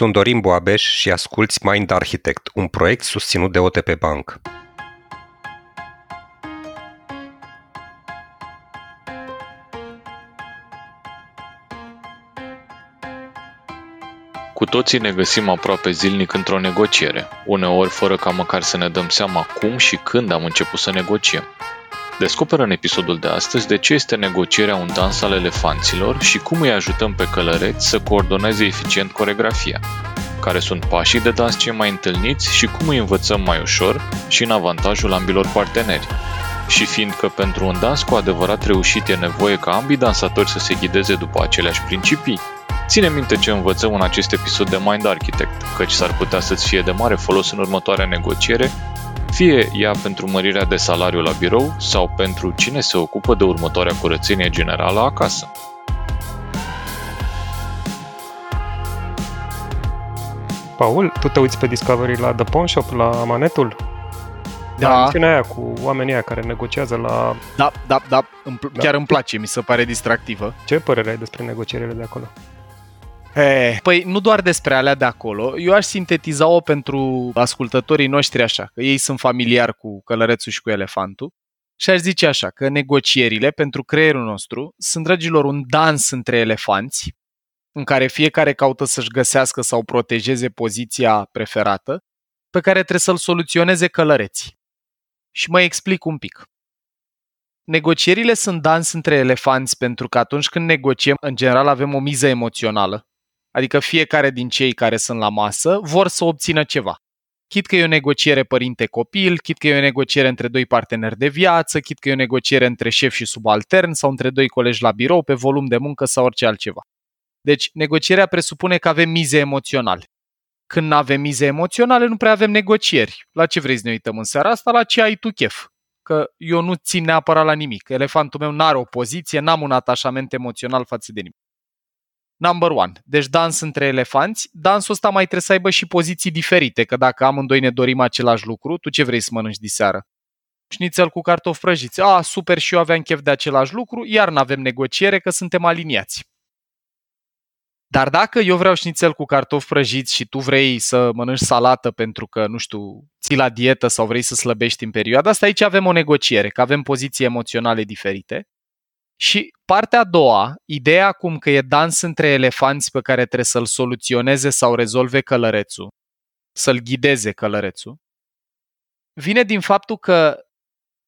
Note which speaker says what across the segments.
Speaker 1: Sunt Dorin Boabeș și asculți Mind Architect, un proiect susținut de OTP Bank.
Speaker 2: Cu toții ne găsim aproape zilnic într-o negociere, uneori fără ca măcar să ne dăm seama cum și când am început să negociem. Descoperă în episodul de astăzi de ce este negocierea un dans al elefanților și cum îi ajutăm pe călăreți să coordoneze eficient coregrafia, care sunt pașii de dans cei mai întâlniți și cum îi învățăm mai ușor și în avantajul ambilor parteneri. Și fiindcă pentru un dans cu adevărat reușit e nevoie ca ambii dansatori să se ghideze după aceleași principii, Ține minte ce învățăm în acest episod de Mind Architect, căci s-ar putea să-ți fie de mare folos în următoarea negociere fie ea pentru mărirea de salariu la birou sau pentru cine se ocupă de următoarea curățenie generală acasă.
Speaker 3: Paul, tu te uiți pe Discovery la The Pawn Shop, la Manetul?
Speaker 4: Da.
Speaker 3: La aia cu oamenii aia care negociază la...
Speaker 4: Da, da, da, îmi pl- da. chiar îmi place, mi se pare distractivă.
Speaker 3: Ce părere ai despre negocierile de acolo?
Speaker 4: He, păi nu doar despre alea de acolo, eu aș sintetiza-o pentru ascultătorii noștri așa, că ei sunt familiari cu călărețul și cu elefantul, și aș zice așa, că negocierile pentru creierul nostru sunt, dragilor, un dans între elefanți, în care fiecare caută să-și găsească sau protejeze poziția preferată, pe care trebuie să-l soluționeze călăreții. Și mă explic un pic. Negocierile sunt dans între elefanți pentru că atunci când negociem, în general avem o miză emoțională. Adică fiecare din cei care sunt la masă vor să obțină ceva. Chit că e o negociere părinte-copil, chit că e o negociere între doi parteneri de viață, chit că e o negociere între șef și subaltern sau între doi colegi la birou pe volum de muncă sau orice altceva. Deci, negocierea presupune că avem mize emoționale. Când nu avem mize emoționale, nu prea avem negocieri. La ce vrei să ne uităm în seara asta? La ce ai tu chef? Că eu nu țin neapărat la nimic. Elefantul meu nu are o poziție, n-am un atașament emoțional față de nimic. Number one. Deci dans între elefanți. Dansul ăsta mai trebuie să aibă și poziții diferite, că dacă amândoi ne dorim același lucru, tu ce vrei să mănânci diseară? Șnițel cu cartofi prăjiți. A, super, și eu aveam chef de același lucru, iar nu avem negociere că suntem aliniați. Dar dacă eu vreau șnițel cu cartofi prăjiți și tu vrei să mănânci salată pentru că, nu știu, ții la dietă sau vrei să slăbești în perioada asta, aici avem o negociere, că avem poziții emoționale diferite. Și partea a doua, ideea acum că e dans între elefanți pe care trebuie să-l soluționeze sau rezolve călărețul, să-l ghideze călărețul, vine din faptul că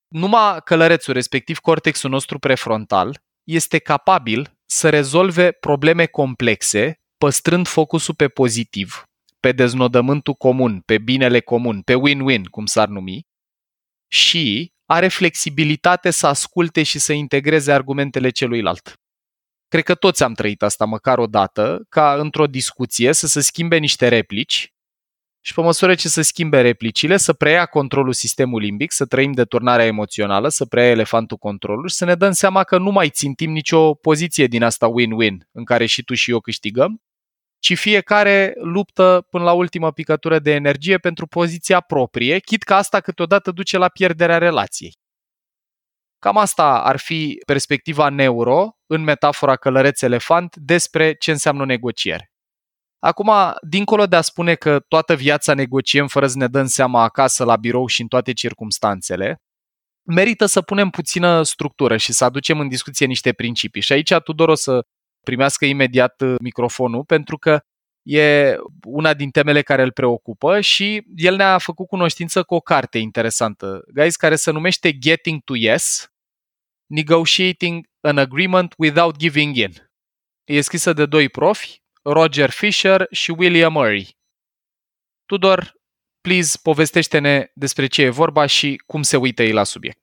Speaker 4: numai călărețul, respectiv cortexul nostru prefrontal, este capabil să rezolve probleme complexe, păstrând focusul pe pozitiv, pe deznodământul comun, pe binele comun, pe win-win, cum s-ar numi, și are flexibilitate să asculte și să integreze argumentele celuilalt. Cred că toți am trăit asta măcar o dată, ca într-o discuție să se schimbe niște replici și pe măsură ce se schimbe replicile, să preia controlul sistemului limbic, să trăim deturnarea emoțională, să preia elefantul controlul și să ne dăm seama că nu mai țintim nicio poziție din asta win-win, în care și tu și eu câștigăm, ci fiecare luptă până la ultima picătură de energie pentru poziția proprie, chit că asta câteodată duce la pierderea relației. Cam asta ar fi perspectiva neuro în metafora călăreț-elefant despre ce înseamnă negociere. Acum, dincolo de a spune că toată viața negociem fără să ne dăm seama acasă, la birou și în toate circumstanțele, merită să punem puțină structură și să aducem în discuție niște principii. Și aici Tudor o să primească imediat uh, microfonul, pentru că e una din temele care îl preocupă și el ne-a făcut cunoștință cu o carte interesantă, guys, care se numește Getting to Yes, Negotiating an Agreement Without Giving In. E scrisă de doi profi, Roger Fisher și William Murray. Tudor, please, povestește-ne despre ce e vorba și cum se uită ei la subiect.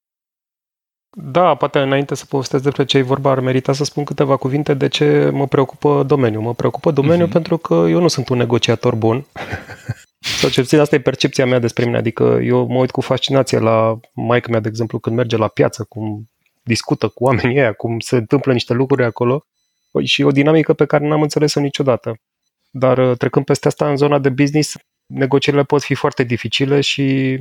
Speaker 3: Da, poate înainte să povestesc despre ce e vorba, ar merita să spun câteva cuvinte de ce mă preocupă domeniul. Mă preocupă domeniul uh-huh. pentru că eu nu sunt un negociator bun. Sau cel puțin asta e percepția mea despre mine. Adică eu mă uit cu fascinație la maica mea, de exemplu, când merge la piață, cum discută cu oamenii ăia, cum se întâmplă niște lucruri acolo păi și o dinamică pe care n-am înțeles-o niciodată. Dar uh, trecând peste asta în zona de business, negocierile pot fi foarte dificile și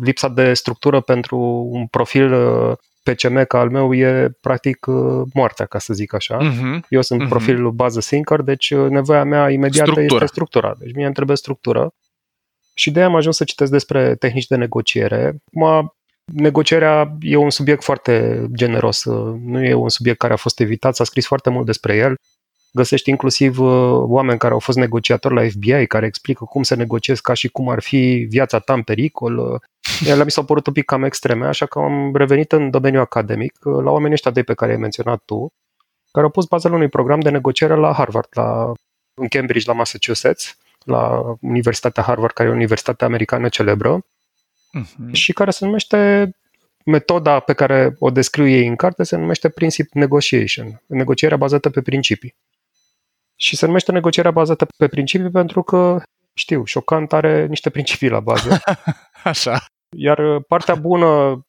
Speaker 3: lipsa de structură pentru un profil uh, PCM ca al meu e practic uh, moartea, ca să zic așa.
Speaker 4: Mhm.
Speaker 3: Eu sunt
Speaker 4: Mhm.
Speaker 3: profilul bază thinker, deci uh, nevoia mea imediată
Speaker 4: Structură.
Speaker 3: este structura. Deci mie îmi trebuie structură. Și de aia am ajuns să citesc despre tehnici de negociere. Acum, negocierea e un subiect foarte generos, uh, nu e un subiect care a fost evitat, s-a scris foarte mult despre el. Găsești inclusiv uh, oameni care au fost negociatori la FBI, care explică cum să negociezi ca și cum ar fi viața ta în pericol. Uh, Ele mi s-au părut un pic cam extreme, așa că am revenit în domeniul academic, uh, la oamenii ăștia doi pe care ai menționat tu, care au pus bazele unui program de negociere la Harvard, la, în Cambridge, la Massachusetts, la Universitatea Harvard, care e o universitate americană celebră,
Speaker 4: Mhm.
Speaker 3: și care se numește metoda pe care o descriu ei în carte se numește Princip Negotiation, negocierea bazată pe principii. Și se numește negocierea bazată pe principii pentru că, știu, șocant are niște principii la bază.
Speaker 4: Așa.
Speaker 3: Iar uh, partea bună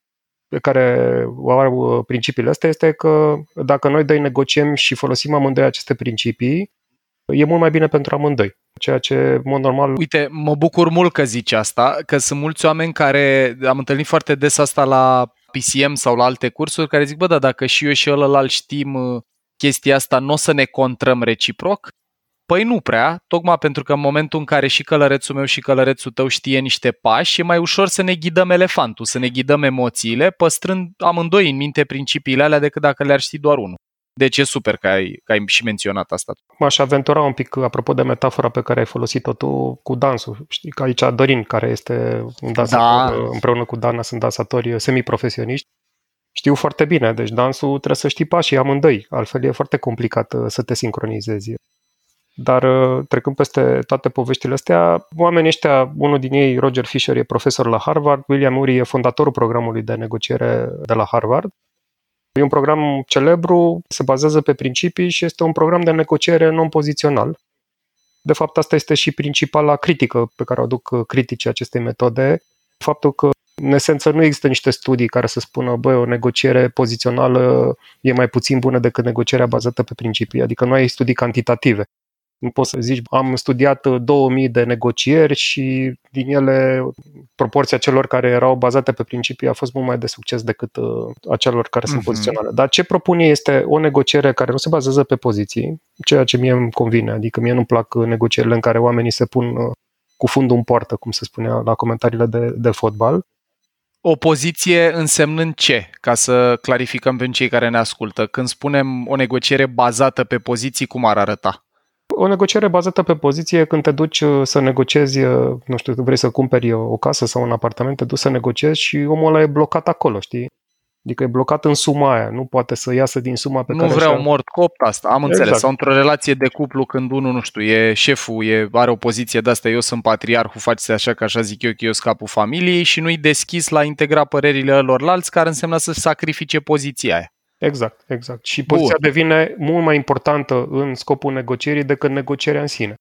Speaker 3: pe care o au uh, principiile astea este că dacă noi doi negociem și folosim amândoi aceste principii, e mult mai bine pentru amândoi. Ceea ce, în mod normal,
Speaker 4: Uite, mă bucur mult că zici asta, că sunt mulți oameni care, am întâlnit foarte des asta la PCM sau la alte cursuri, care zic, bă, da, dacă și eu și ălălalt știm uh, chestia asta, nu o să ne contrăm reciproc? Păi nu prea, tocmai pentru că în momentul în care și călărețul meu și călărețul tău știe niște pași, e mai ușor să ne ghidăm elefantul, să ne ghidăm emoțiile, păstrând amândoi în minte principiile alea decât dacă le-ar ști doar unul. Deci e super că ai, că ai și menționat asta.
Speaker 3: m-aș aventura un pic apropo de metafora pe care ai folosit-o tu cu dansul. Știi că aici Dorin, care este un dansator,
Speaker 4: Da.
Speaker 3: împreună cu Dana sunt dansatori semiprofesioniști, știu foarte bine, deci dansul trebuie să știi pașii amândoi, altfel e foarte complicat uh, să te sincronizezi. Dar uh, trecând peste toate poveștile astea, oamenii ăștia, unul din ei, Roger Fisher, e profesor la Harvard, William Ury e fondatorul programului de negociere de la Harvard. E un program celebru, se bazează pe principii și este un program de negociere non-pozițional. De fapt, asta este și principala critică pe care o aduc uh, criticii acestei metode, faptul că în esență nu există niște studii care să spună, băi, o negociere pozițională e mai puțin bună decât negocierea bazată pe principii, adică nu ai studii cantitative. Nu poți să zici, am studiat uh, 2000 de negocieri și din ele proporția celor care erau bazate pe principii a fost mult mai de succes decât uh, a celor care sunt
Speaker 4: Mhm.
Speaker 3: poziționale. Dar ce propune este o negociere care nu se bazează pe poziții, ceea ce mie îmi convine. Adică mie nu-mi plac uh, negocierile în care oamenii se pun uh, cu fundul în poartă, cum se spunea la comentariile de, de fotbal.
Speaker 4: O poziție însemnând ce? Ca să clarificăm pentru cei care ne ascultă. Când spunem o negociere bazată pe poziții, cum ar arăta?
Speaker 3: O negociere bazată pe poziție, când te duci uh, să negociezi, uh, nu știu, vrei să cumperi o casă sau un apartament, te duci să negociezi și omul ăla e blocat acolo, știi? Adică e blocat în suma aia, nu poate să iasă din suma pe
Speaker 4: nu
Speaker 3: care
Speaker 4: vreau
Speaker 3: și-a-
Speaker 4: mort copt asta, am înțeles.
Speaker 3: Exact.
Speaker 4: Sau într-o relație de cuplu când unul, nu știu, e șeful, e, are o poziție de asta, eu sunt patriarhul, faceți așa că așa zic eu că eu sunt capul familiei și nu-i deschis la integra părerile lorlalți, care înseamnă să sacrifice poziția aia.
Speaker 3: Exact, exact. Și poziția
Speaker 4: Bun.
Speaker 3: devine mult mai importantă în scopul negocierii decât negocierea în sine.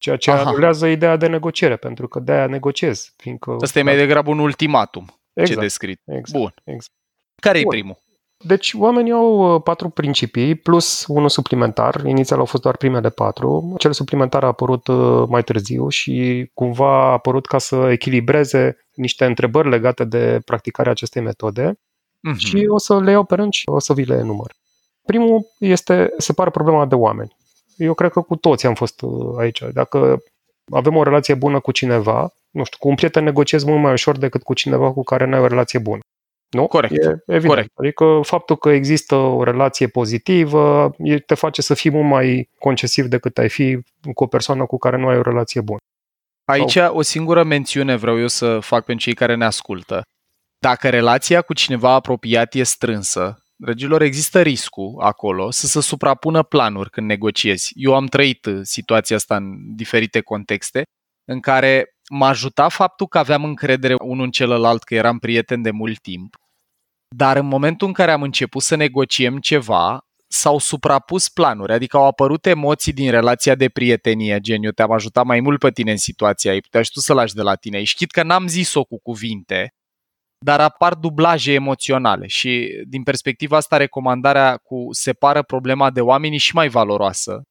Speaker 3: Ceea ce
Speaker 4: Aha.
Speaker 3: anulează ideea de negociere, pentru că de-aia negociezi. Fiindcă,
Speaker 4: Asta e mai degrabă un ultimatum, ce
Speaker 3: exact,
Speaker 4: descrit.
Speaker 3: exact,
Speaker 4: Bun.
Speaker 3: exact.
Speaker 4: Care e
Speaker 3: Bun.
Speaker 4: primul?
Speaker 3: Deci oamenii au uh, patru principii plus unul suplimentar. Inițial au fost doar primele patru. Cel suplimentar a apărut uh, mai târziu și cumva a apărut ca să echilibreze niște întrebări legate de practicarea acestei metode
Speaker 4: Mhm.
Speaker 3: și o să le iau pe rând și o să vi le enumăr. Primul este, separă problema de oameni. Eu cred că cu toți am fost uh, aici. Dacă avem o relație bună cu cineva, nu știu, cu un prieten negociezi mult mai ușor decât cu cineva cu care nu ai o relație bună. Nu?
Speaker 4: Corect.
Speaker 3: E evident.
Speaker 4: Corect.
Speaker 3: Adică faptul că există o relație pozitivă e- te face să fii mult mai concesiv decât ai fi cu o persoană cu care nu ai o relație bună.
Speaker 4: Aici o singură mențiune vreau eu să fac pentru cei care ne ascultă. Dacă relația cu cineva apropiat e strânsă, dragilor, există riscul acolo să se suprapună planuri când negociezi. Eu am trăit uh, situația asta în diferite contexte în care m-a ajutat faptul că aveam încredere unul în celălalt, că eram prieten de mult timp, dar în momentul în care am început să negociem ceva, s-au suprapus planuri, adică au apărut emoții din relația de prietenie, gen eu te-am ajutat mai mult pe tine în situația, ai putea și tu să lași de la tine. Știți că n-am zis-o cu cuvinte, dar apar dublaje emoționale și din perspectiva asta recomandarea cu separă problema de oameni e și mai valoroasă.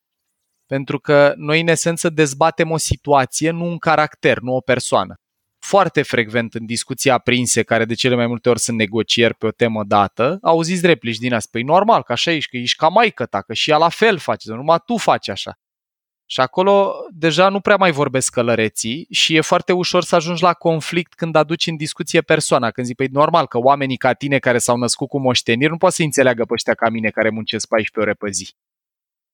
Speaker 4: Pentru că noi în esență dezbatem o situație, nu un caracter, nu o persoană. foarte frecvent în discuții aprinse, care de cele mai multe ori sunt negocieri pe o temă dată, auziți replici din asta. Păi normal, că așa ești, că ești ca maică ta, că și ea la fel face, numai tu faci așa. Și acolo deja nu prea mai vorbesc călăreții și e foarte ușor să ajungi la conflict când aduci în discuție persoana. Când zici, păi normal că oamenii ca tine care s-au născut cu moșteniri nu pot să înțeleagă pe ăștia ca mine care muncesc 14 ore pe zi.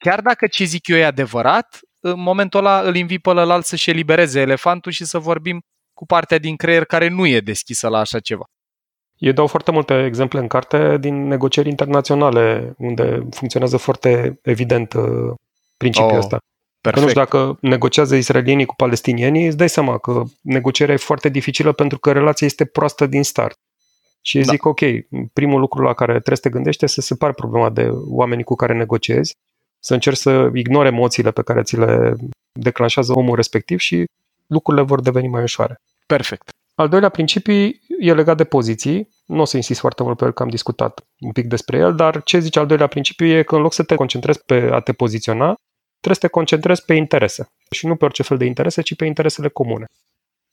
Speaker 4: Chiar dacă ce zic eu e adevărat, în momentul ăla îl invit pe ălalt să-și elibereze elefantul și să vorbim cu partea din creier care nu e deschisă la așa ceva.
Speaker 3: Eu dau foarte multe exemple în carte din negocieri internaționale, unde funcționează foarte evident uh, principiul
Speaker 4: Oh,
Speaker 3: ăsta.
Speaker 4: Perfect.
Speaker 3: Că nu știu, dacă negociază israelienii cu palestinienii, îți dai seama că negocierea e foarte dificilă pentru că relația este proastă din start. Și eu
Speaker 4: Da.
Speaker 3: zic, ok, primul lucru la care trebuie să te gândești este să separi problema de oamenii cu care negociezi, să încerci să ignori emoțiile pe care ți le declanșează omul respectiv și lucrurile vor deveni mai ușoare.
Speaker 4: Perfect.
Speaker 3: Al doilea principiu e legat de poziții. Nu o să insist foarte mult pe el, că am discutat un pic despre el, dar ce zice al doilea principiu e că în loc să te concentrezi pe a te poziționa, trebuie să te concentrezi pe interese. Și nu pe orice fel de interese, ci pe interesele comune.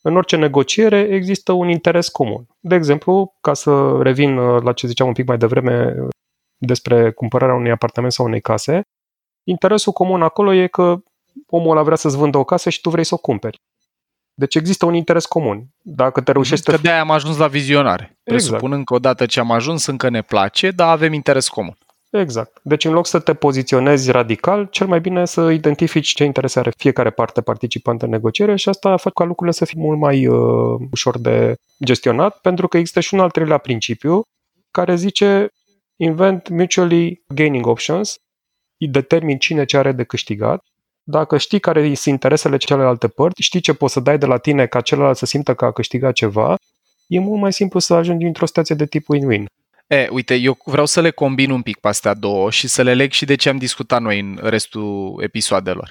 Speaker 3: În orice negociere există un interes comun. De exemplu, ca să revin uh, la ce ziceam un pic mai devreme uh, despre cumpărarea unui apartament sau unei case, interesul comun acolo e că omul ăla vrea să-ți vândă o casă și tu vrei să o cumperi. Deci există un interes comun. Dacă te reușești
Speaker 4: Că
Speaker 3: să...
Speaker 4: de-aia am ajuns la vizionare. Presupunând că odată ce am ajuns încă ne place, dar avem interes comun.
Speaker 3: Exact. Deci în loc să te poziționezi radical, cel mai bine să identifici ce interese are fiecare parte participantă în negociere și asta face ca lucrurile să fie mult mai uh, ușor de gestionat, pentru că există și un al treilea principiu care zice invent mutually gaining options, îi determin cine ce are de câștigat. Dacă știi care sunt interesele celelalte părți, știi ce poți să dai de la tine ca celălalt să simtă că a câștigat ceva, e mult mai simplu să ajungi într-o situație de tip win-win.
Speaker 4: E, uite, eu vreau să le combin un pic pe astea două și să le leg și de ce am discutat noi în restul episoadelor.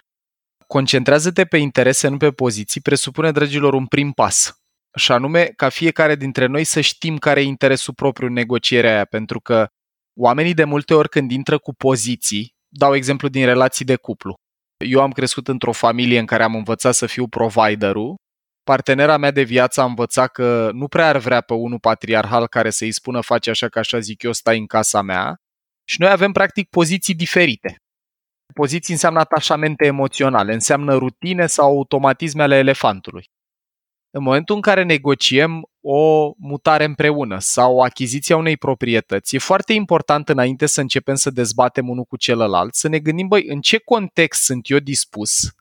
Speaker 4: Concentrează-te pe interese, nu pe poziții, presupune, dragilor, un prim pas. Și anume, ca fiecare dintre noi să știm care e interesul propriu în negocierea aia, pentru că oamenii de multe ori când intră cu poziții, dau exemplu din relații de cuplu. Eu am crescut într-o familie în care am învățat să fiu providerul partenera mea de viață a învățat că nu prea ar vrea pe unul patriarhal care să-i spună face așa că așa zic eu, stai în casa mea. Și noi avem practic poziții diferite. Poziții înseamnă atașamente emoționale, înseamnă rutine sau automatisme ale elefantului. În momentul în care negociem o mutare împreună sau o achiziție a unei proprietăți, e foarte important înainte să începem să dezbatem unul cu celălalt, să ne gândim, băi, în ce context sunt eu dispus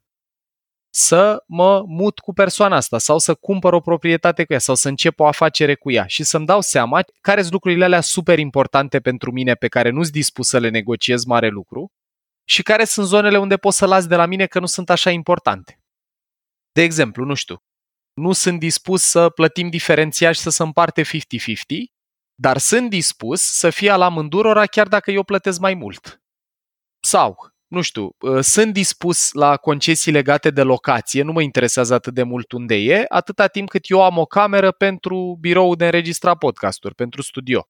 Speaker 4: să mă mut cu persoana asta sau să cumpăr o proprietate cu ea sau să încep o afacere cu ea și să-mi dau seama care sunt lucrurile alea super importante pentru mine pe care nu sunt dispus să le negociez mare lucru și care sunt zonele unde pot să las de la mine că nu sunt așa importante. De exemplu, nu știu, nu sunt dispus să plătim diferențial și să se împarte 50-50, dar sunt dispus să fie la mândurora chiar dacă eu plătesc mai mult. Sau, nu știu, sunt dispus la concesii legate de locație, nu mă interesează atât de mult unde e, atâta timp cât eu am o cameră pentru birou de înregistrat podcasturi, pentru studio.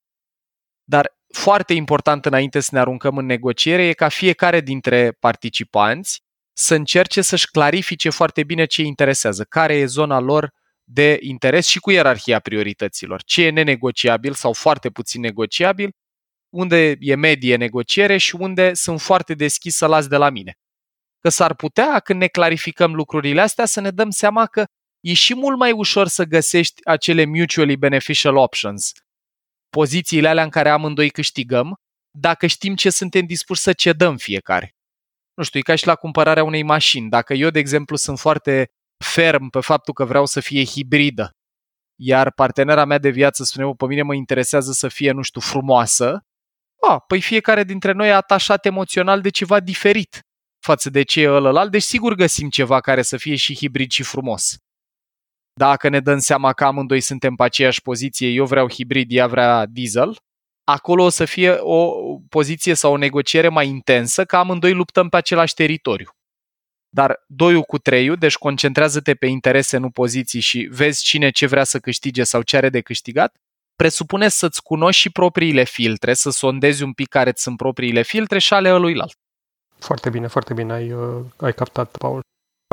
Speaker 4: Dar foarte important înainte să ne aruncăm în negociere e ca fiecare dintre participanți să încerce să-și clarifice foarte bine ce îi interesează, care e zona lor de interes și cu ierarhia priorităților, ce e nenegociabil sau foarte puțin negociabil, unde e medie negociere și unde sunt foarte deschis să las de la mine. Că s-ar putea, când ne clarificăm lucrurile astea, să ne dăm seama că e și mult mai ușor să găsești acele mutually beneficial options, pozițiile alea în care amândoi câștigăm, dacă știm ce suntem dispuși să cedăm fiecare. Nu știu, e ca și la cumpărarea unei mașini. Dacă eu, de exemplu, sunt foarte ferm pe faptul că vreau să fie hibridă, iar partenera mea de viață spune, pe mine mă interesează să fie, nu știu, frumoasă, a, păi fiecare dintre noi e atașat emoțional de ceva diferit față de ce e ălălalt, deci sigur găsim ceva care să fie și hibrid și frumos. Dacă ne dăm seama că amândoi suntem pe aceeași poziție, eu vreau hibrid, ea vrea diesel, acolo o să fie o poziție sau o negociere mai intensă, că amândoi luptăm pe același teritoriu. Dar doiul cu treiul, deci concentrează-te pe interese, nu poziții și vezi cine ce vrea să câștige sau ce are de câștigat, presupune să-ți cunoști și propriile filtre, să sondezi un pic care sunt propriile filtre și ale ăluilalt.
Speaker 3: Foarte bine, foarte bine ai, uh, ai captat, Paul.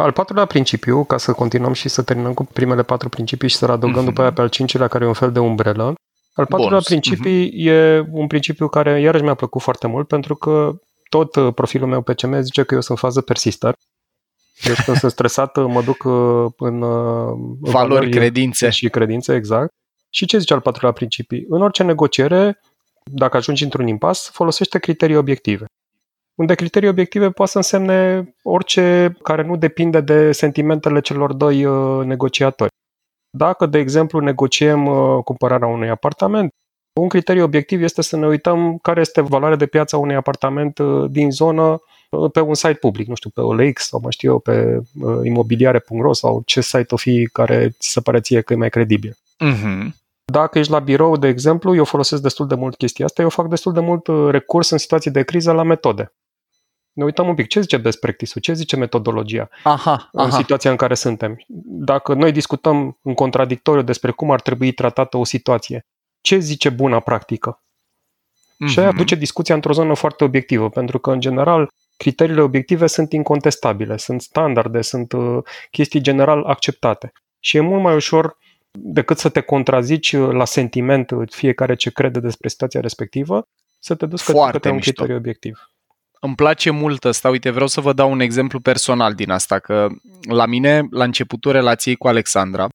Speaker 3: Al patrulea principiu, ca să continuăm și să terminăm cu primele patru principii și să adăugăm mm-hmm. după aia pe al cincilea, care e un fel de umbrelă, al patrulea Bonus. principiu mm-hmm. e un principiu care iarăși mi-a plăcut foarte mult, pentru că tot uh, profilul meu PCM zice că eu sunt fază persister. Deci când sunt stresat, mă duc uh, în
Speaker 4: valori, valori credințe.
Speaker 3: Și credințe, exact. Și ce zice al patrulea principiu? În orice negociere, dacă ajungi într-un impas, folosește criterii obiective. Unde criterii obiective poate să însemne orice care nu depinde de sentimentele celor doi uh, negociatori. Dacă, de exemplu, negociem uh, cumpărarea unui apartament, un criteriu obiectiv este să ne uităm care este valoarea de piață a unui apartament uh, din zonă pe un site public, nu știu, pe OLX sau mă știu eu, pe imobiliare.ro sau ce site o fi care ți se pare ție că e mai credibil. Uh-huh. Dacă ești la birou, de exemplu, eu folosesc destul de mult chestia asta, eu fac destul de mult uh, recurs în situații de criză la metode. Ne uităm un pic ce zice best practice ce zice metodologia
Speaker 4: aha,
Speaker 3: în
Speaker 4: aha.
Speaker 3: situația în care suntem. Dacă noi discutăm în contradictoriu despre cum ar trebui tratată o situație, ce zice buna practică? Mm-hmm. Și aia mhm. duce discuția într-o zonă foarte obiectivă, pentru că, în general, criteriile obiective sunt incontestabile, sunt standarde, sunt uh, chestii general acceptate. Și e mult mai ușor decât să te contrazici uh, la sentiment uh, fiecare ce crede despre situația respectivă, să te duci către un criteriu obiectiv.
Speaker 4: Îmi place mult ăsta. Uite, vreau să vă dau un exemplu personal din asta, că la mine, la începutul relației cu Alexandra,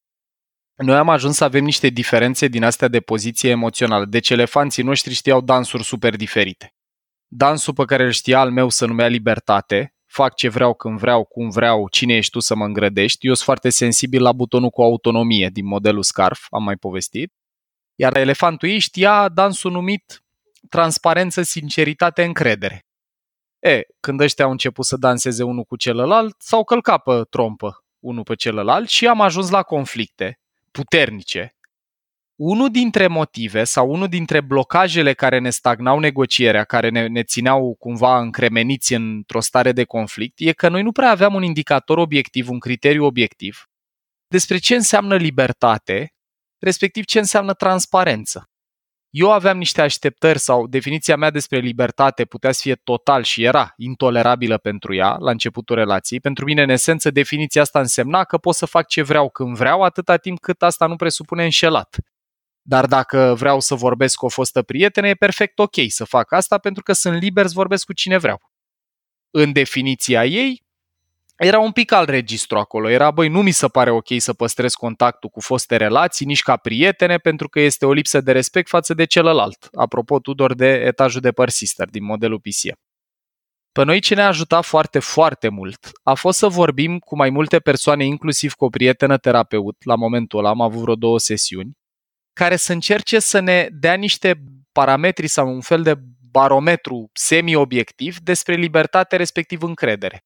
Speaker 4: noi am ajuns să avem niște diferențe din astea de poziție emoțională. Deci elefanții noștri știau dansuri super diferite. Dansul pe care îl știa al meu să numea libertate, fac ce vreau când vreau, cum vreau, cine ești tu să mă îngrădești. Eu sunt foarte sensibil la butonul cu autonomie din modelul Scarf, am mai povestit. Iar elefantul ei știa dansul numit transparență, sinceritate, încredere. E, când ăștia au început să danseze unul cu celălalt, s-au călcat pe trompă unul pe celălalt și am ajuns la conflicte puternice unul dintre motive sau unul dintre blocajele care ne stagnau negocierea, care ne, ne țineau cumva încremeniți într-o stare de conflict, e că noi nu prea aveam un indicator obiectiv, un criteriu obiectiv despre ce înseamnă libertate, respectiv ce înseamnă transparență. Eu aveam niște așteptări sau definiția mea despre libertate putea să fie total și era intolerabilă pentru ea la începutul relației. Pentru mine, în esență, definiția asta însemna că pot să fac ce vreau când vreau, atâta timp cât asta nu presupune înșelat. Dar dacă vreau să vorbesc cu o fostă prietenă, e perfect ok să fac asta pentru că sunt liber să vorbesc cu cine vreau. În definiția ei, era un pic alt registru acolo. Era, băi, nu mi se pare ok să păstrez contactul cu foste relații, nici ca prietene, pentru că este o lipsă de respect față de celălalt. Apropo, Tudor, de etajul de persister din modelul PCM. Pe noi ce ne-a ajutat foarte, foarte mult a fost să vorbim cu mai multe persoane, inclusiv cu o prietenă terapeut. La momentul ăla am avut vreo două sesiuni care să încerce să ne dea niște parametri sau un fel de barometru semi-obiectiv despre libertate, respectiv încredere.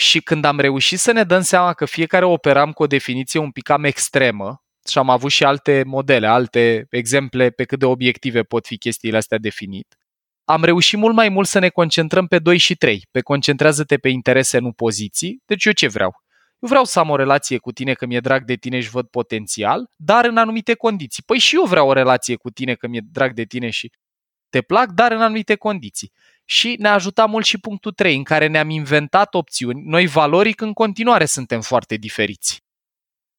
Speaker 4: Și când am reușit să ne dăm seama că fiecare operam cu o definiție un pic cam extremă, și am avut și alte modele, alte exemple pe cât de obiective pot fi chestiile astea definit, am reușit mult mai mult să ne concentrăm pe 2 și 3, pe concentrează-te pe interese, nu poziții. Deci eu ce vreau? Eu vreau să am o relație cu tine că mi-e drag de tine și văd potențial, dar în anumite condiții. Păi și eu vreau o relație cu tine că mi-e drag de tine și te plac, dar în anumite condiții. Și ne-a ajutat mult și punctul 3, în care ne-am inventat opțiuni. Noi valoric în continuare suntem foarte diferiți.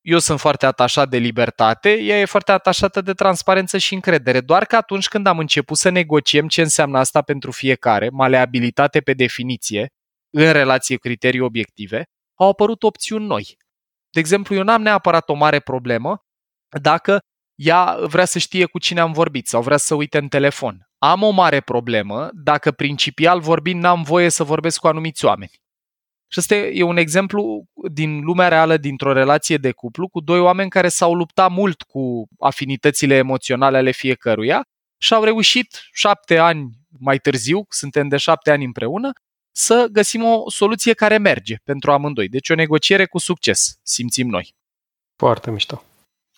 Speaker 4: Eu sunt foarte atașat de libertate, ea e foarte atașată de transparență și încredere, doar că atunci când am început să negociem ce înseamnă asta pentru fiecare, maleabilitate pe definiție, în relație criterii obiective, au apărut opțiuni noi. De exemplu, eu n-am neapărat o mare problemă dacă ea vrea să știe cu cine am vorbit sau vrea să uite în telefon. Am o mare problemă dacă principial vorbind n-am voie să vorbesc cu anumiți oameni. Și ăsta e un exemplu din lumea reală dintr-o relație de cuplu cu doi oameni care s-au luptat mult cu afinitățile emoționale ale fiecăruia și au reușit șapte ani mai târziu, suntem de șapte ani împreună, să găsim o soluție care merge pentru amândoi. Deci o negociere cu succes, simțim noi.
Speaker 3: Foarte mișto.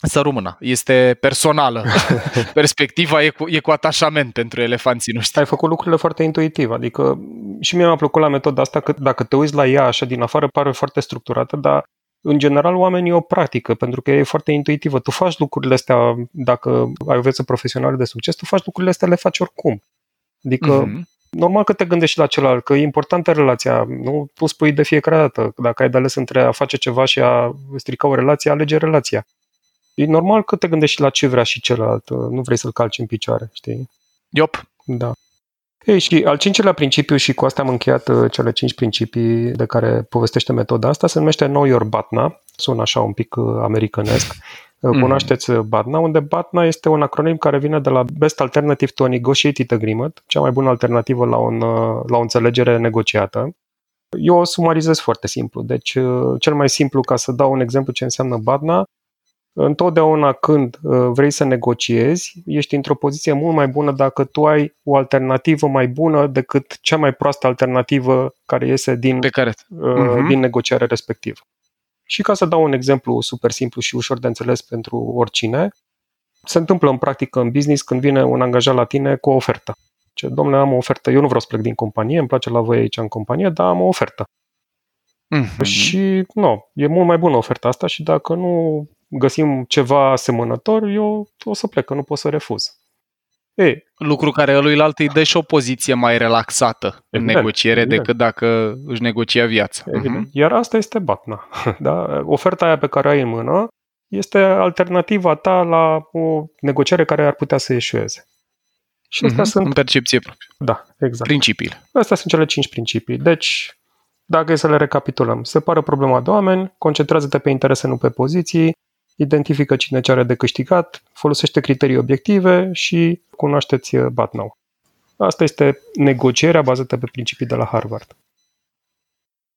Speaker 4: Să rămână. Este personală. Perspectiva e cu, e cu atașament pentru elefanții noștri.
Speaker 3: Ai făcut lucrurile foarte intuitiv. Adică și mie mi-a plăcut la metoda asta că dacă te uiți la ea așa din afară pare foarte structurată, dar în general oamenii o practică pentru că e foarte intuitivă. Tu faci lucrurile astea, dacă ai o viață profesională de succes, tu faci lucrurile astea, le faci oricum. Adică mm-hmm normal că te gândești la celălalt, că e importantă relația. Nu tu spui de fiecare dată. Dacă ai de ales între a face ceva și a strica o relație, alege relația. E normal că te gândești la ce vrea și celălalt. Nu vrei să-l calci în picioare, știi?
Speaker 4: Iop.
Speaker 3: Da. Ei, și al cincilea principiu, și cu asta am încheiat uh, cele cinci principii de care povestește metoda asta, se numește Know Your BATNA. Sună așa un pic uh, americanesc. Mm. Cunoașteți BATNA, unde BATNA este un acronim care vine de la Best Alternative to a Negotiated Agreement, cea mai bună alternativă la, un, la o înțelegere negociată. Eu o sumarizez foarte simplu. Deci, cel mai simplu, ca să dau un exemplu ce înseamnă BATNA, întotdeauna când vrei să negociezi, ești într-o poziție mult mai bună dacă tu ai o alternativă mai bună decât cea mai proastă alternativă care iese din,
Speaker 4: Pe care...
Speaker 3: uh-huh. din negocierea respectivă. Și ca să dau un exemplu super simplu și ușor de înțeles pentru oricine, se întâmplă în practică în business când vine un angajat la tine cu o ofertă. Ce, domnule, am o ofertă, eu nu vreau să plec din companie, îmi place la voi aici în companie, dar am o ofertă. Mm-hmm. Și nu, e mult mai bună oferta asta și dacă nu găsim ceva asemănător, eu o să plec, că nu pot să refuz.
Speaker 4: Ei, Lucru care luilaltă îi dă și o poziție mai relaxată evident, în negociere evident. decât dacă își negocia viața.
Speaker 3: Evident. Uh-huh. Iar asta este batna. Da? Oferta aia pe care o ai în mână este alternativa ta la o negociere care ar putea să ieșueze.
Speaker 4: Și astea uh-huh. sunt... În percepție proprie.
Speaker 3: Da, exact.
Speaker 4: Principiile.
Speaker 3: Astea sunt cele cinci principii. Deci, dacă e să le recapitulăm, separă problema de oameni, concentrează-te pe interese, nu pe poziții, identifică cine ce are de câștigat, folosește criterii obiective și cunoașteți uh, BATNAU. Asta este negocierea bazată pe principii de la Harvard.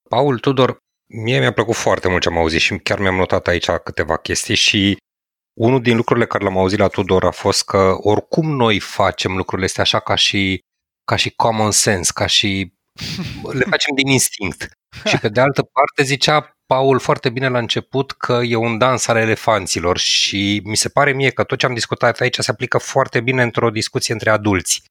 Speaker 1: Paul Tudor, mie mi-a plăcut foarte mult ce am auzit și chiar mi-am notat aici câteva chestii și unul din lucrurile care l-am auzit la Tudor a fost că oricum noi facem lucrurile astea așa ca și, ca și common sense, ca și le facem din instinct. Și pe de altă parte zicea Paul foarte bine la început că e un dans al elefanților și mi se pare mie că tot ce am discutat aici se aplică foarte bine într-o discuție între adulți.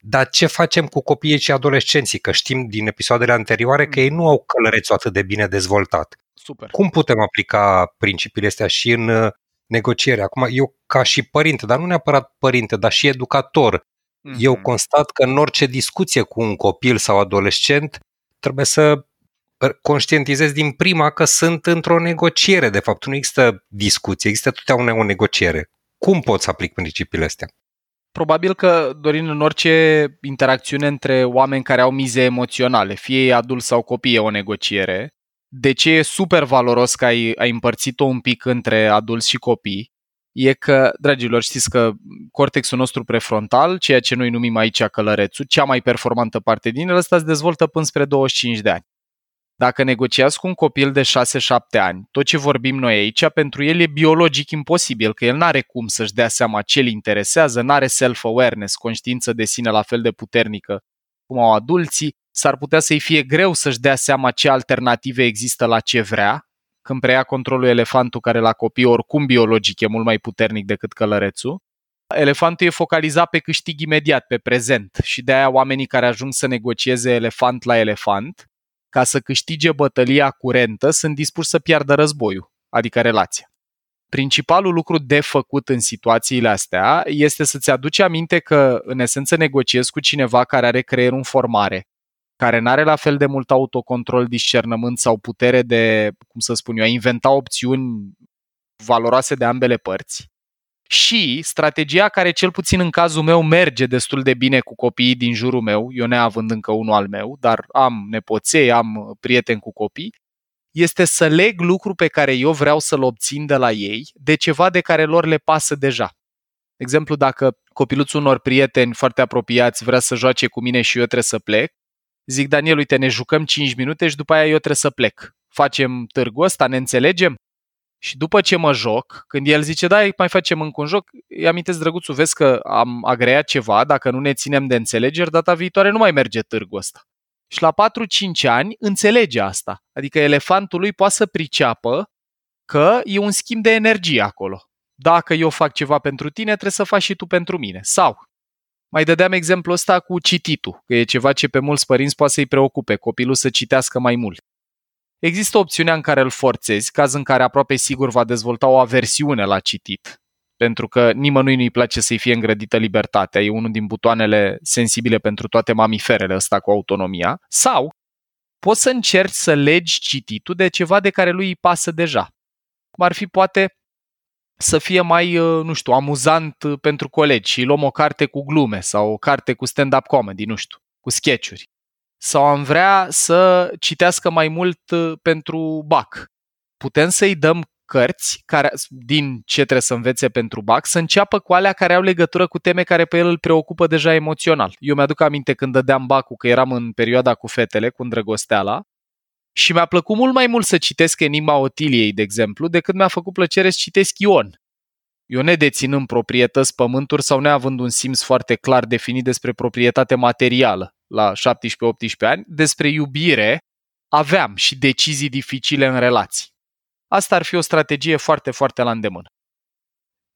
Speaker 1: Dar ce facem cu copiii și adolescenții? Că știm din episoadele anterioare că ei nu au călărețul atât de bine dezvoltat.
Speaker 4: Super.
Speaker 1: Cum putem aplica principiile astea și în uh, negociere? Acum, eu ca și părinte, dar nu neapărat părinte, dar și educator, mm-hmm. eu constat că în orice discuție cu un copil sau adolescent trebuie să conștientizez din prima că sunt într-o negociere, de fapt. Nu există discuție, există totdeauna o negociere. Cum pot să aplic principiile astea?
Speaker 4: Probabil că, Dorin, în orice interacțiune între oameni care au mize emoționale, fie adult sau copii, e o negociere. De ce e super valoros că ai, ai împărțit-o un pic între adulți și copii? E că, dragilor, știți că cortexul nostru prefrontal, ceea ce noi numim aici călărețul, cea mai performantă parte din el, ăsta se dezvoltă până spre 25 de ani. Dacă negociați cu un copil de 6-7 ani, tot ce vorbim noi aici, pentru el e biologic imposibil, că el n-are cum să-și dea seama ce îl interesează, n-are self-awareness, conștiință de sine la fel de puternică cum au adulții, s-ar putea să-i fie greu să-și dea seama ce alternative există la ce vrea, când preia controlul elefantul care la copii oricum biologic e mult mai puternic decât călărețul, elefantul e focalizat pe câștig imediat, pe prezent și de aia oamenii care ajung să negocieze elefant la elefant ca să câștige bătălia curentă, sunt dispuși să piardă războiul, adică relația. Principalul lucru de făcut în situațiile astea este să-ți aduci aminte că, în esență, negociezi cu cineva care are creierul în formare, care nu are la fel de mult autocontrol, discernământ sau putere de, cum să spun eu, a inventa opțiuni valoroase de ambele părți și strategia care cel puțin în cazul meu merge destul de bine cu copiii din jurul meu, eu neavând încă unul al meu, dar am nepoței, am prieteni cu copii, este să leg lucru pe care eu vreau să-l obțin de la ei de ceva de care lor le pasă deja. De exemplu, dacă copiluțul unor prieteni foarte apropiați vrea să joace cu mine și eu trebuie să plec, zic, Daniel, uite, ne jucăm 5 minute și după aia eu trebuie să plec. Facem târgul ăsta, ne înțelegem? Și după ce mă joc, când el zice, da, mai facem încă un joc, îi amintesc, drăguțul, vezi că am agreat ceva, dacă nu ne ținem de înțelegeri, data viitoare nu mai merge târgul ăsta. Și la 4-5 ani înțelege asta. Adică elefantul lui poate să priceapă că e un schimb de energie acolo. Dacă eu fac ceva pentru tine, trebuie să faci și tu pentru mine. Sau, mai dădeam exemplu ăsta cu cititul, că e ceva ce pe mulți părinți poate să-i preocupe, copilul să citească mai mult. Există opțiunea în care îl forțezi, caz în care aproape sigur va dezvolta o aversiune la citit. pentru că nimănui nu-i place să-i fie îngrădită libertatea, e unul din butoanele sensibile pentru toate mamiferele ăsta cu autonomia, sau poți să încerci să legi cititul de ceva de care lui îi pasă deja. Cum ar fi poate să fie mai, uh, nu știu, amuzant uh, pentru colegi și luăm o carte cu glume sau o carte cu stand-up comedy, nu știu, cu sketchuri. Sau am vrea să citească mai mult uh, pentru BAC. Putem să-i dăm cărți care, din ce trebuie să învețe pentru BAC, să înceapă cu alea care au legătură cu teme care pe el îl preocupă deja emoțional. Eu mi-aduc aminte când dădeam bac că eram în perioada cu fetele, cu îndrăgosteala, și mi-a plăcut mult mai mult să citesc Enigma Otiliei, de exemplu, decât mi-a făcut plăcere să citesc Ion. Eu ne deținând proprietăți, pământuri sau neavând un simț foarte clar definit despre proprietate materială la 17-18 ani, despre iubire aveam și decizii dificile în relații. Asta ar fi o strategie foarte, foarte la îndemână.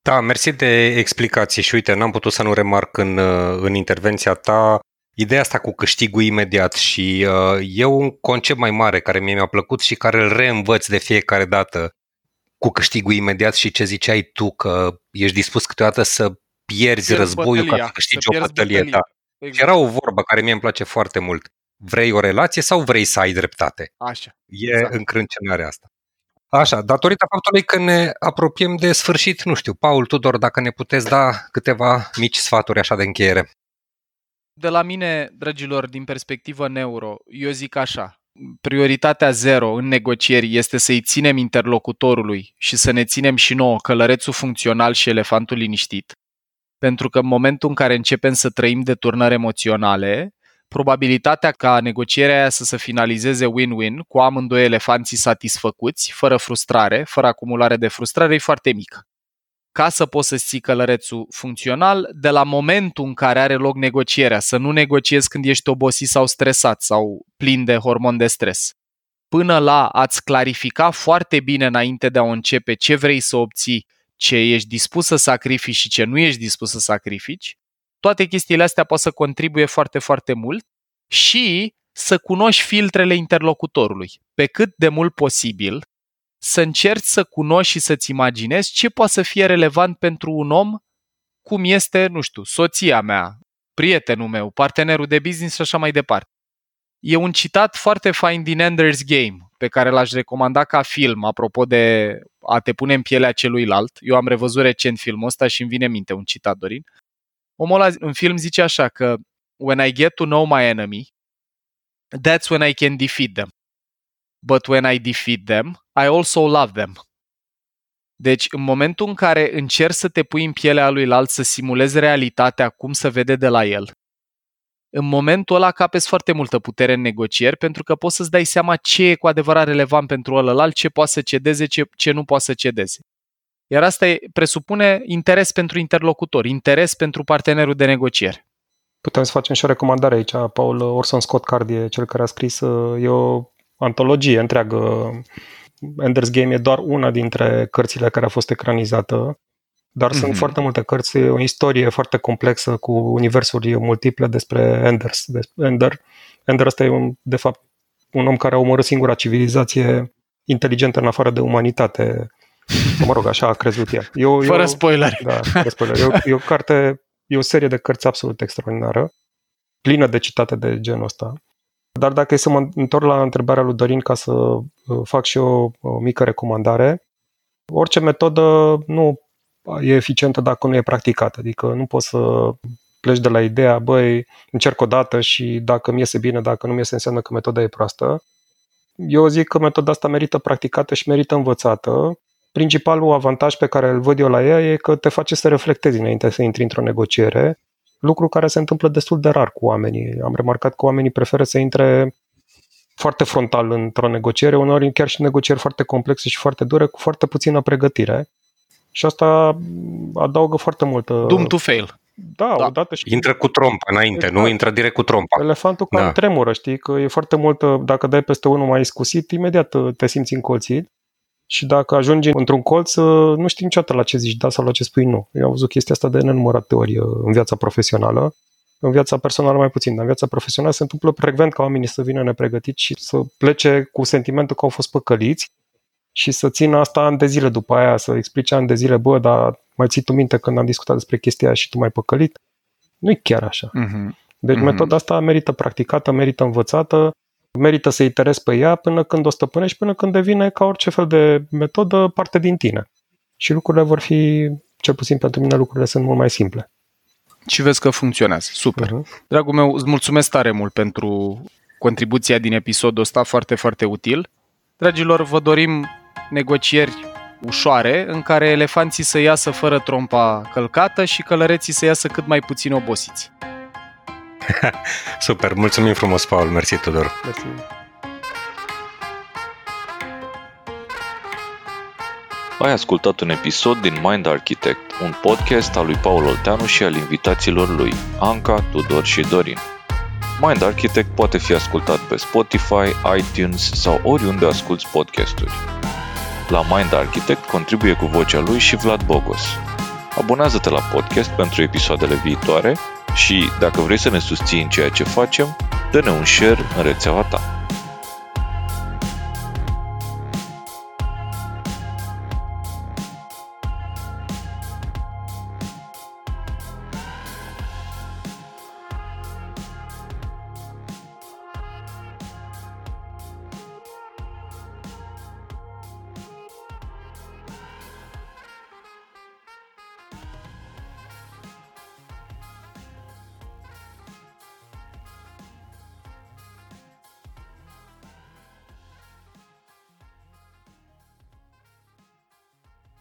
Speaker 1: Da, mersi de explicație și uite, n-am putut să nu remarc în, în intervenția ta ideea asta cu câștigul imediat și uh, e un concept mai mare care mie mi-a plăcut și care îl reînvăț de fiecare dată cu câștigul imediat și ce ziceai tu că ești dispus câteodată să pierzi Pierd războiul bătălia, ca să câștigi să o bătălie. Da. Exact. Era o vorbă care mie îmi place foarte mult. Vrei o relație sau vrei să ai dreptate?
Speaker 4: Așa.
Speaker 1: E exact. încrâncenarea asta. Așa, datorită faptului că ne apropiem de sfârșit, nu știu, Paul Tudor, dacă ne puteți da câteva mici sfaturi așa de încheiere.
Speaker 4: De la mine, dragilor, din perspectivă neuro, eu zic așa, prioritatea zero în negocieri este să-i ținem interlocutorului și să ne ținem și nouă călărețul funcțional și elefantul liniștit. Pentru că în momentul în care începem să trăim de turnări emoționale, probabilitatea ca negocierea aia să se finalizeze win-win cu amândoi elefanții satisfăcuți, fără frustrare, fără acumulare de frustrare, e foarte mică. Ca să poți să ții călărețul funcțional, de la momentul în care are loc negocierea, să nu negociezi când ești obosit sau stresat sau plin de hormon de stres, până la a-ți clarifica foarte bine înainte de a începe ce vrei să obții, ce ești dispus să sacrifici și ce nu ești dispus să sacrifici, toate chestiile astea pot să contribuie foarte, foarte mult și să cunoști filtrele interlocutorului. Pe cât de mult posibil, să încerci să cunoști și să-ți imaginezi ce poate să fie relevant pentru un om cum este, nu știu, soția mea, prietenul meu, partenerul de business și așa mai departe. E un citat foarte fain din Ender's Game, pe care l-aș recomanda ca film, apropo de a te pune în pielea celuilalt. Eu am revăzut recent filmul ăsta și îmi vine minte un citat, Dorin. Omul ăla în film zice așa că When I get to know my enemy, that's when I can defeat them. But when I defeat them, I also love them. Deci, în momentul în care încerci să te pui în pielea lui alt, să simulezi realitatea cum se vede de la el, în momentul ăla capezi foarte multă putere în negocieri pentru că poți să-ți dai seama ce e cu adevărat relevant pentru ălălalt, ce poate să cedeze, ce, ce nu poate să cedeze. Iar asta e, presupune interes pentru interlocutor, interes pentru partenerul de negociere.
Speaker 3: Putem să facem și o recomandare aici. Paul Orson Scott Card e cel care a scris, e o antologie întreagă. Ender's Game e doar una dintre cărțile care a fost ecranizată, dar mm-hmm. sunt mhm. foarte multe cărți, o istorie foarte complexă cu universuri multiple despre Enders. Ender, Ender ăsta e, un, de fapt, un om care a omorât singura civilizație inteligentă în afară de umanitate Mă rog, așa a crezut el.
Speaker 4: Eu, fără eu, spoiler.
Speaker 3: Da, fără spoiler. E o, e o carte, e o serie de cărți absolut extraordinară, plină de citate de genul ăsta. Dar dacă e să mă întorc la întrebarea lui Dorin ca să uh, fac și eu o mică recomandare, orice metodă nu e eficientă dacă nu e practicată. Adică nu poți să pleci de la ideea, băi, încerc o dată și dacă mi iese bine, dacă nu mi iese, înseamnă că metoda e proastă. Eu zic că metoda asta merită practicată și merită învățată principalul avantaj pe care îl văd eu la ea e că te face să reflectezi înainte să intri într-o negociere, lucru care se întâmplă destul de rar cu oamenii. Am remarcat că oamenii preferă să intre foarte frontal într-o negociere, uneori chiar și negocieri foarte complexe și foarte dure, cu foarte puțină pregătire. Și asta adaugă foarte multă...
Speaker 4: Doom to fail.
Speaker 3: Da, da. odată și...
Speaker 1: Intră cu trompa înainte, exact. nu intră direct cu trompa.
Speaker 3: Elefantul cam da. tremură, știi, că e foarte mult, dacă dai peste unul mai iscusit, imediat te simți încolțit și dacă ajungi într-un colț, uh, nu știi niciodată la ce zici da sau la ce spui nu. Eu am văzut chestia asta de nenumărate ori uh, în viața profesională. În viața personală mai puțin, dar în viața profesională se întâmplă frecvent ca oamenii să vină nepregătiți și să plece cu sentimentul că au fost păcăliți și să țină asta ani de zile după aia, să explice ani de zile, bă, dar mai ții tu minte când am discutat despre chestia aia și tu mai păcălit? Nu e chiar așa.
Speaker 4: Mhm.
Speaker 3: Deci
Speaker 4: Mhm.
Speaker 3: metoda asta merită practicată, merită învățată, merită să iterezi pe ea până când o stăpânești, până când devine ca orice fel de metodă parte din tine. Și lucrurile vor fi, cel puțin pentru mine, lucrurile sunt mult mai simple.
Speaker 4: Și vezi că funcționează. Super.
Speaker 3: Uh-huh.
Speaker 4: Dragul meu, îți mulțumesc tare mult pentru contribuția din episodul ăsta, foarte, foarte util. Dragilor, vă dorim negocieri ușoare în care elefanții să iasă fără trompa călcată și călăreții să iasă cât mai puțin obosiți.
Speaker 1: Super, mulțumim frumos, Paul, mersi Tudor.
Speaker 3: Mersi.
Speaker 2: Ai ascultat un episod din Mind Architect, un podcast al lui Paul Olteanu și al invitaților lui, Anca, Tudor și Dorin. Mind Architect poate fi ascultat pe Spotify, iTunes sau oriunde asculti podcasturi. La Mind Architect contribuie cu vocea lui și Vlad Bogos. Abonează-te la podcast pentru episoadele viitoare și, dacă vrei să ne susții în ceea ce facem, dă-ne un share în rețeaua ta.